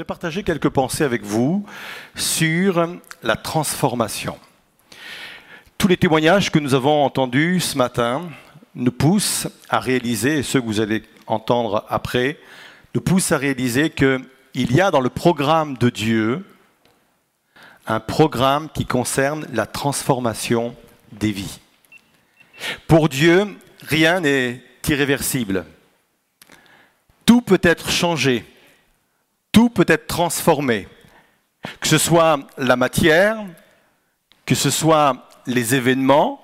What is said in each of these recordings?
voudrais partager quelques pensées avec vous sur la transformation. Tous les témoignages que nous avons entendus ce matin nous poussent à réaliser, et ceux que vous allez entendre après, nous poussent à réaliser qu'il y a dans le programme de Dieu un programme qui concerne la transformation des vies. Pour Dieu, rien n'est irréversible. Tout peut être changé, tout peut être transformé, que ce soit la matière, que ce soit les événements,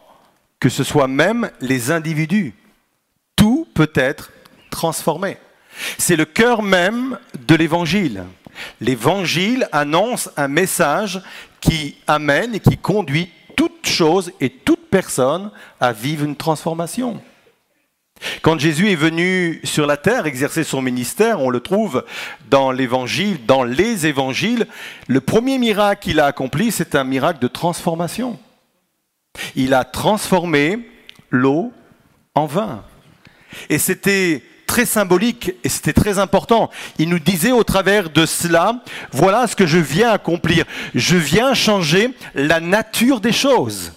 que ce soit même les individus. Tout peut être transformé. C'est le cœur même de l'Évangile. L'Évangile annonce un message qui amène et qui conduit toute chose et toute personne à vivre une transformation. Quand Jésus est venu sur la terre exercer son ministère, on le trouve dans l'évangile, dans les évangiles, le premier miracle qu'il a accompli, c'est un miracle de transformation. Il a transformé l'eau en vin. Et c'était très symbolique et c'était très important. Il nous disait au travers de cela, voilà ce que je viens accomplir. Je viens changer la nature des choses.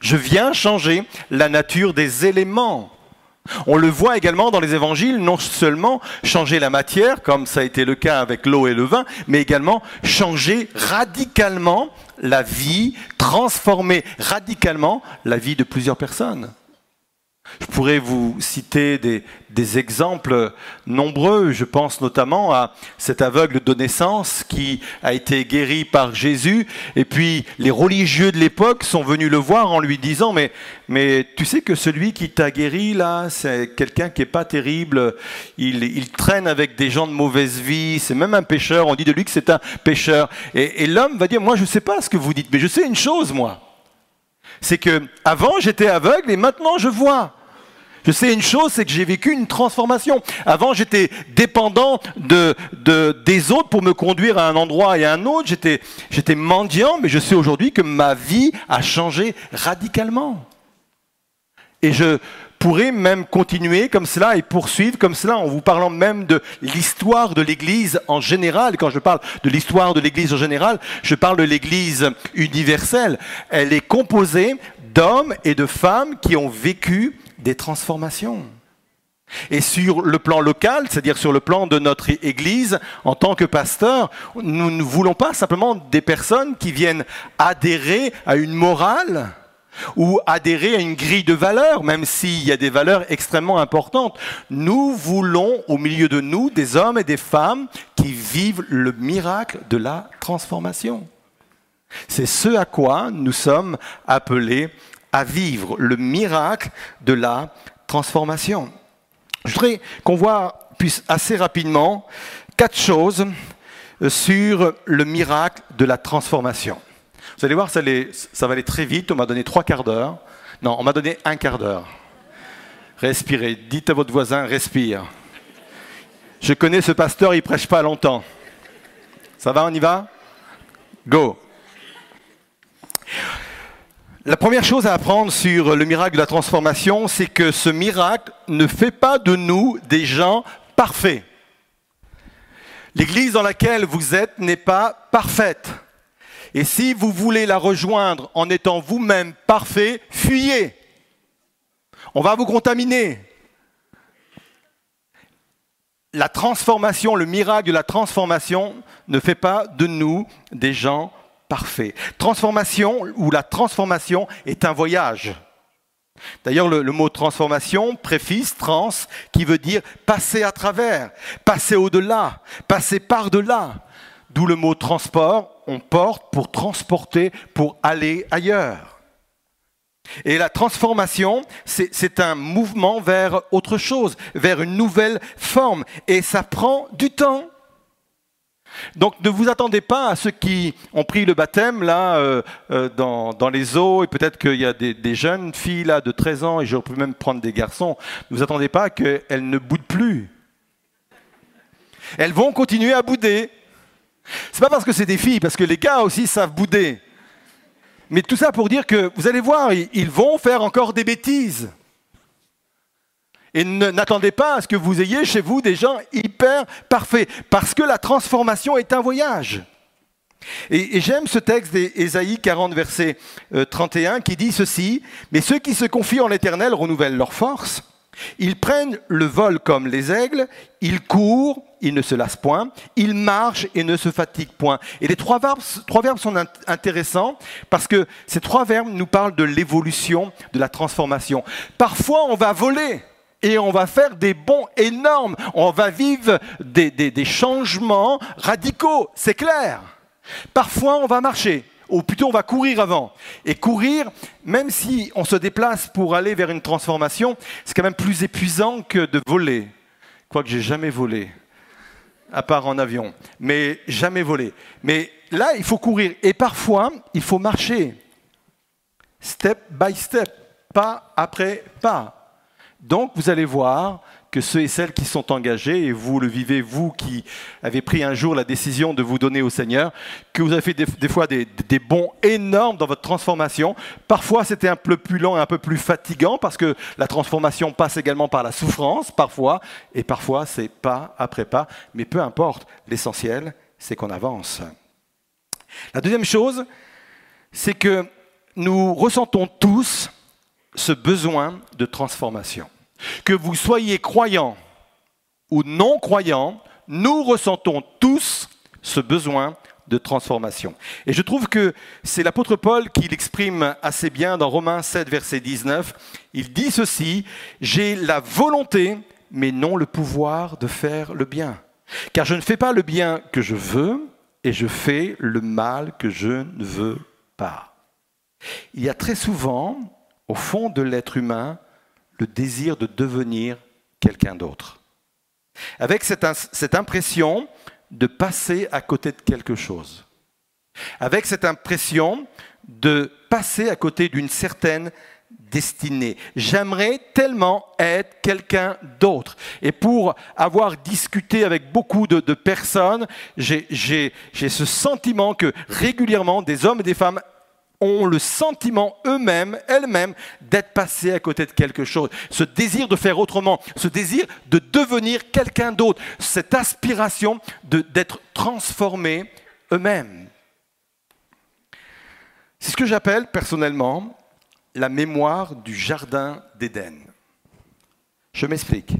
Je viens changer la nature des éléments. On le voit également dans les évangiles, non seulement changer la matière, comme ça a été le cas avec l'eau et le vin, mais également changer radicalement la vie, transformer radicalement la vie de plusieurs personnes. Je pourrais vous citer des, exemples nombreux. Je pense notamment à cet aveugle de naissance qui a été guéri par Jésus. Et puis les religieux de l'époque sont venus le voir en lui disant, mais, mais tu sais que celui qui t'a guéri là, c'est quelqu'un qui est pas terrible. Il, traîne avec des gens de mauvaise vie. C'est même un pécheur. On dit de lui que c'est un pécheur. Et, et l'homme va dire, moi je ne sais pas ce que vous dites, mais je sais une chose, moi. C'est que avant j'étais aveugle et maintenant je vois. Je sais une chose, c'est que j'ai vécu une transformation. Avant, j'étais dépendant de, des autres pour me conduire à un endroit et à un autre. J'étais, j'étais mendiant, mais je sais aujourd'hui que ma vie a changé radicalement. Et je pourrais même continuer comme cela et poursuivre comme cela en vous parlant même de l'histoire de l'Église en général. Quand je parle de l'histoire de l'Église en général, je parle de l'Église universelle. Elle est composée d'hommes et de femmes qui ont vécu des transformations. Et sur le plan local, c'est-à-dire sur le plan de notre Église, en tant que pasteur, nous ne voulons pas simplement des personnes qui viennent adhérer à une morale ou adhérer à une grille de valeurs, même s'il y a des valeurs extrêmement importantes. Nous voulons au milieu de nous des hommes et des femmes qui vivent le miracle de la transformation. C'est ce à quoi nous sommes appelés à vivre le miracle de la transformation. Je voudrais qu'on voit assez rapidement quatre choses euh, sur le miracle de la transformation. Vous allez voir, ça, ça va aller très vite. On m'a donné trois quarts d'heure. Non, on m'a donné un quart d'heure. Respirez. Dites à votre voisin, respire. Je connais ce pasteur, il prêche pas longtemps. Ça va, on y va? Go. La première chose à apprendre sur le miracle de la transformation, c'est que ce miracle ne fait pas de nous des gens parfaits. L'église dans laquelle vous êtes n'est pas parfaite. Et si vous voulez la rejoindre en étant vous-même parfait, fuyez. On va vous contaminer. La transformation, le miracle de la transformation ne fait pas de nous des gens parfait. Transformation ou la transformation est un voyage. D'ailleurs, le, mot transformation préfisse trans qui veut dire passer à travers, passer au-delà, passer par-delà. D'où le mot transport, on porte pour transporter, pour aller ailleurs. Et la transformation, c'est un mouvement vers autre chose, vers une nouvelle forme. Et ça prend du temps. Donc ne vous attendez pas à ceux qui ont pris le baptême là euh, euh, dans, les eaux et peut-être qu'il y a des, jeunes filles là de 13 ans et j'aurais pu même prendre des garçons. Ne vous attendez pas qu'elles ne boudent plus. Elles vont continuer à bouder. C'est pas parce que c'est des filles, parce que les gars aussi savent bouder. Mais tout ça pour dire que vous allez voir, ils vont faire encore des bêtises. Et n'attendez pas à ce que vous ayez chez vous des gens hyper parfaits, parce que la transformation est un voyage. Et, j'aime ce texte d'Ésaïe 40, verset 31, euh, qui dit ceci, Mais ceux qui se confient en l'Éternel renouvellent leur force, ils prennent le vol comme les aigles, ils courent, ils ne se lassent point, ils marchent et ne se fatiguent point. Et les trois verbes, trois verbes sont intéressants parce que ces trois verbes nous parlent de l'évolution, de la transformation. Parfois, on va voler et on va faire des bons énormes, on va vivre des, des changements radicaux, c'est clair. Parfois, on va marcher, ou plutôt on va courir avant. Et courir, même si on se déplace pour aller vers une transformation, c'est quand même plus épuisant que de voler. Quoique j'ai jamais volé, à part en avion, mais jamais volé. Mais là, il faut courir. Et parfois, il faut marcher, step by step, pas après pas. Donc, vous allez voir que ceux et celles qui sont engagés, et vous le vivez, vous qui avez pris un jour la décision de vous donner au Seigneur, que vous avez fait des, fois des, bons énormes dans votre transformation. Parfois, c'était un peu plus lent et un peu plus fatigant, parce que la transformation passe également par la souffrance, parfois, et parfois, c'est pas après pas. Mais peu importe, l'essentiel, c'est qu'on avance. La deuxième chose, c'est que nous ressentons tous ce besoin de transformation. Que vous soyez croyant ou non croyant, nous ressentons tous ce besoin de transformation. Et je trouve que c'est l'apôtre Paul qui l'exprime assez bien dans Romains 7, verset 19. Il dit ceci, j'ai la volonté, mais non le pouvoir de faire le bien. Car je ne fais pas le bien que je veux, et je fais le mal que je ne veux pas. Il y a très souvent, au fond de l'être humain, le désir de devenir quelqu'un d'autre. Avec cette, cette, impression de passer à côté de quelque chose. Avec cette impression de passer à côté d'une certaine destinée. J'aimerais tellement être quelqu'un d'autre. Et pour avoir discuté avec beaucoup de, de personnes, j'ai ce sentiment que régulièrement des hommes et des femmes ont le sentiment eux-mêmes, elles-mêmes, d'être passés à côté de quelque chose. Ce désir de faire autrement, ce désir de devenir quelqu'un d'autre, cette aspiration d'être transformés eux-mêmes. C'est ce que j'appelle personnellement la mémoire du Jardin d'Éden. Je m'explique.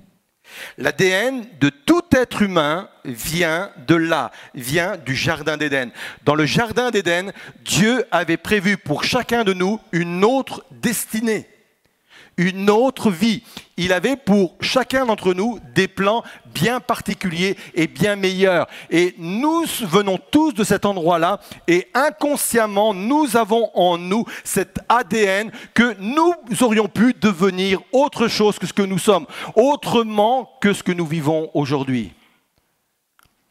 L'ADN de tout être humain vient de là, vient du Jardin d'Éden. Dans le Jardin d'Éden, Dieu avait prévu pour chacun de nous une autre destinée une autre vie. Il avait pour chacun d'entre nous des plans bien particuliers et bien meilleurs. Et nous venons tous de cet endroit-là et inconsciemment, nous avons en nous cet ADN que nous aurions pu devenir autre chose que ce que nous sommes, autrement que ce que nous vivons aujourd'hui.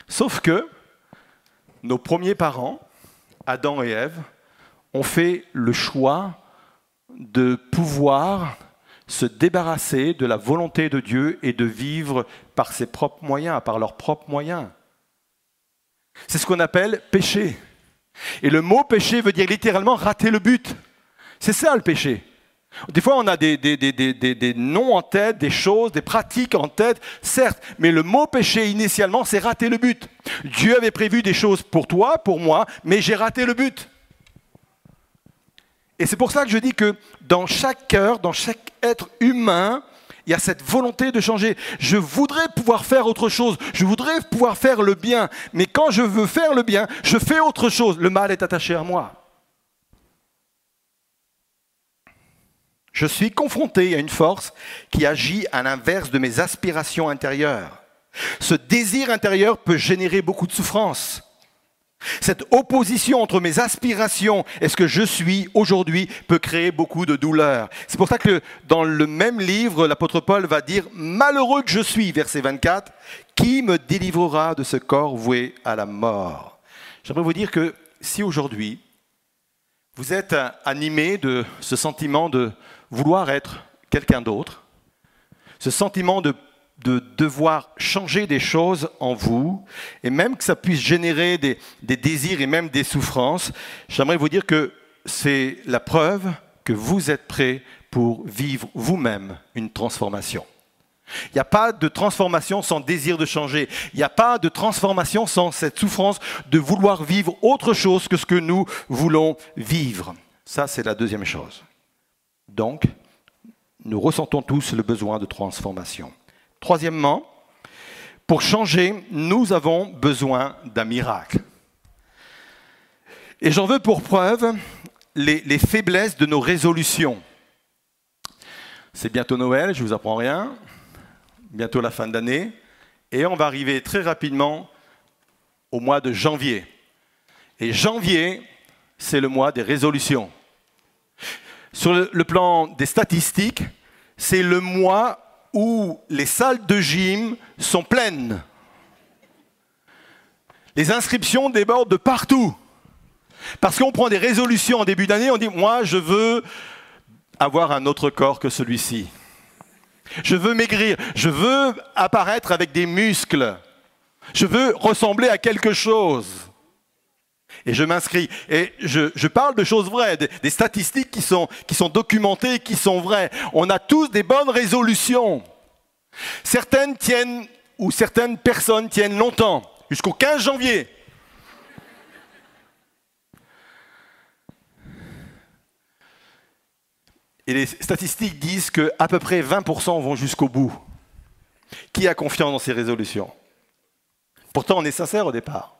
Sauf que nos premiers parents, Adam et Ève, ont fait le choix de pouvoir se débarrasser de la volonté de Dieu et de vivre par ses propres moyens, par leurs propres moyens. C'est ce qu'on appelle péché. Et le mot péché veut dire littéralement rater le but. C'est ça le péché. Des fois, on a des, des, noms en tête, des choses, des pratiques en tête, certes, mais le mot péché, initialement, c'est rater le but. Dieu avait prévu des choses pour toi, pour moi, mais j'ai raté le but. Et c'est pour ça que je dis que dans chaque cœur, dans chaque être humain, il y a cette volonté de changer. Je voudrais pouvoir faire autre chose. Je voudrais pouvoir faire le bien. Mais quand je veux faire le bien, je fais autre chose. Le mal est attaché à moi. Je suis confronté à une force qui agit à l'inverse de mes aspirations intérieures. Ce désir intérieur peut générer beaucoup de souffrance. Cette opposition entre mes aspirations et ce que je suis aujourd'hui peut créer beaucoup de douleur. C'est pour ça que dans le même livre, l'apôtre Paul va dire, Malheureux que je suis, verset 24, qui me délivrera de ce corps voué à la mort? J'aimerais vous dire que si aujourd'hui, vous êtes animé de ce sentiment de vouloir être quelqu'un d'autre, ce sentiment de de devoir changer des choses en vous, et même que ça puisse générer des, désirs et même des souffrances, j'aimerais vous dire que c'est la preuve que vous êtes prêt pour vivre vous-même une transformation. Il n'y a pas de transformation sans désir de changer. Il n'y a pas de transformation sans cette souffrance de vouloir vivre autre chose que ce que nous voulons vivre. Ça, c'est la deuxième chose. Donc, nous ressentons tous le besoin de transformation. Troisièmement, pour changer, nous avons besoin d'un miracle. Et j'en veux pour preuve les, les, faiblesses de nos résolutions. C'est bientôt Noël, je ne vous apprends rien bientôt la fin d'année, et on va arriver très rapidement au mois de janvier. Et janvier, c'est le mois des résolutions. Sur le plan des statistiques, c'est le mois où les salles de gym sont pleines. Les inscriptions débordent de partout. Parce qu'on prend des résolutions en début d'année, on dit, moi, je veux avoir un autre corps que celui-ci. Je veux maigrir. Je veux apparaître avec des muscles. Je veux ressembler à quelque chose. Et je m'inscris. Et je, parle de choses vraies, des, statistiques qui sont, qui sont documentées, qui sont vraies. On a tous des bonnes résolutions. Certaines tiennent, ou certaines personnes tiennent longtemps, jusqu'au 15 janvier. Et les statistiques disent qu'à peu près 20% vont jusqu'au bout. Qui a confiance dans ces résolutions? Pourtant, on est sincère au départ.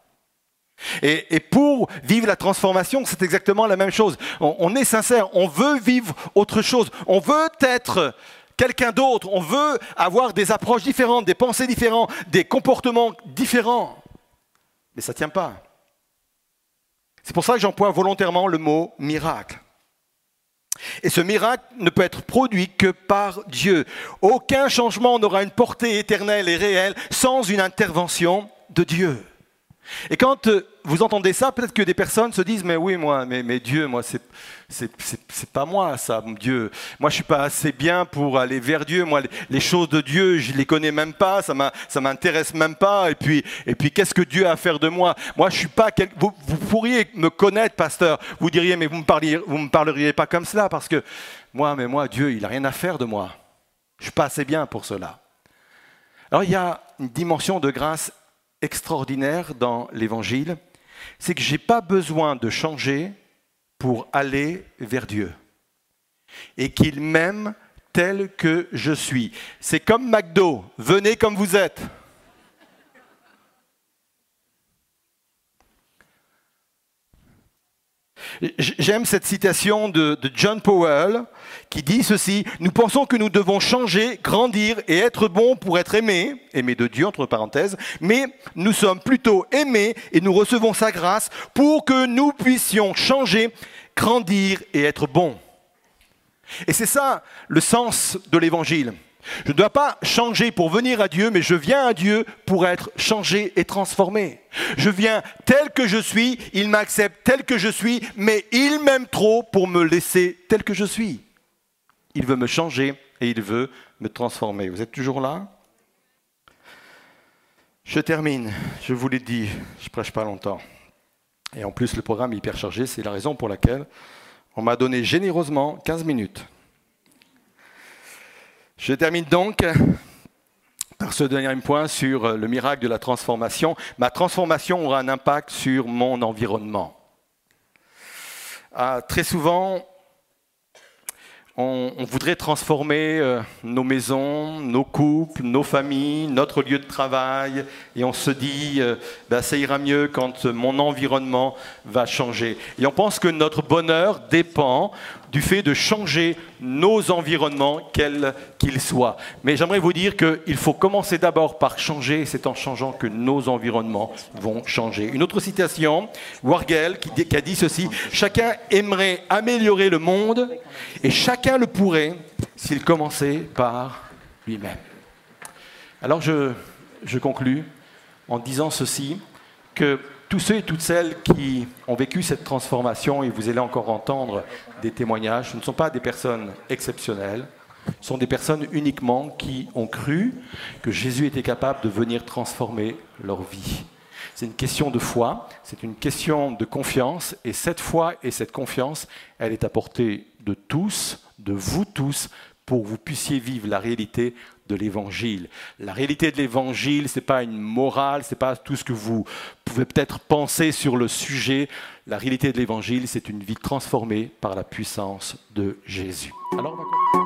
Et, pour vivre la transformation, c'est exactement la même chose. On, est sincère, on veut vivre autre chose, on veut être quelqu'un d'autre, on veut avoir des approches différentes, des pensées différentes, des comportements différents. Mais ça ne tient pas. C'est pour ça que j'emploie volontairement le mot miracle. Et ce miracle ne peut être produit que par Dieu. Aucun changement n'aura une portée éternelle et réelle sans une intervention de Dieu. Et quand euh, vous entendez ça, peut-être que des personnes se disent, mais oui, moi, mais, Dieu, moi, c'est, c'est, pas moi, ça, Dieu. Moi, je suis pas assez bien pour aller vers Dieu. Moi, les, choses de Dieu, je les connais même pas, ça, ça m'intéresse même pas. Et puis, et puis, qu'est-ce que Dieu a à faire de moi? Moi, je suis pas. Vous, vous, pourriez me connaître, pasteur. Vous diriez, mais vous me parliez, vous me parleriez pas comme cela, parce que moi, mais moi, Dieu, il a rien à faire de moi. Je suis pas assez bien pour cela. Alors, il y a une dimension de grâce extraordinaire dans l'Évangile, c'est que je n'ai pas besoin de changer pour aller vers Dieu. Et qu'il m'aime tel que je suis. C'est comme McDo, venez comme vous êtes. J'aime cette citation de, John Powell qui dit ceci, nous pensons que nous devons changer, grandir et être bons pour être aimés, aimés de Dieu entre parenthèses, mais nous sommes plutôt aimés et nous recevons sa grâce pour que nous puissions changer, grandir et être bons. Et c'est ça le sens de l'évangile. Je ne dois pas changer pour venir à Dieu, mais je viens à Dieu pour être changé et transformé. Je viens tel que je suis, il m'accepte tel que je suis, mais il m'aime trop pour me laisser tel que je suis. Il veut me changer et il veut me transformer. Vous êtes toujours là? Je termine. Je vous l'ai dit, je ne prêche pas longtemps. Et en plus, le programme est hyper chargé, c'est la raison pour laquelle on m'a donné généreusement 15 minutes. Je termine donc par ce dernier point sur le miracle de la transformation. Ma transformation aura un impact sur mon environnement. Ah, très souvent, on, voudrait transformer euh, nos maisons, nos couples, nos familles, notre lieu de travail, et on se dit, euh, ben, ça ira mieux quand mon environnement va changer. Et on pense que notre bonheur dépend du fait de changer nos environnements, quels qu'ils soient. Mais j'aimerais vous dire qu'il faut commencer d'abord par changer, c'est en changeant que nos environnements vont changer. Une autre citation, Wargel, qui, a dit ceci, Chacun aimerait améliorer le monde, et chacun le pourrait s'il commençait par lui-même. Alors je, je en disant ceci, que tous ceux et toutes celles qui ont vécu cette transformation, et vous allez encore entendre des témoignages, ce ne sont pas des personnes exceptionnelles, ce sont des personnes uniquement qui ont cru que Jésus était capable de venir transformer leur vie. C'est une question de foi, c'est une question de confiance, et cette foi et cette confiance, elle est à portée de tous, de vous tous, pour que vous puissiez vivre la réalité de l'évangile. La réalité de l'évangile, ce n'est pas une morale, ce n'est pas tout ce que vous pouvez peut-être penser sur le sujet. La réalité de l'évangile, c'est une vie transformée par la puissance de Jésus. Alors, on va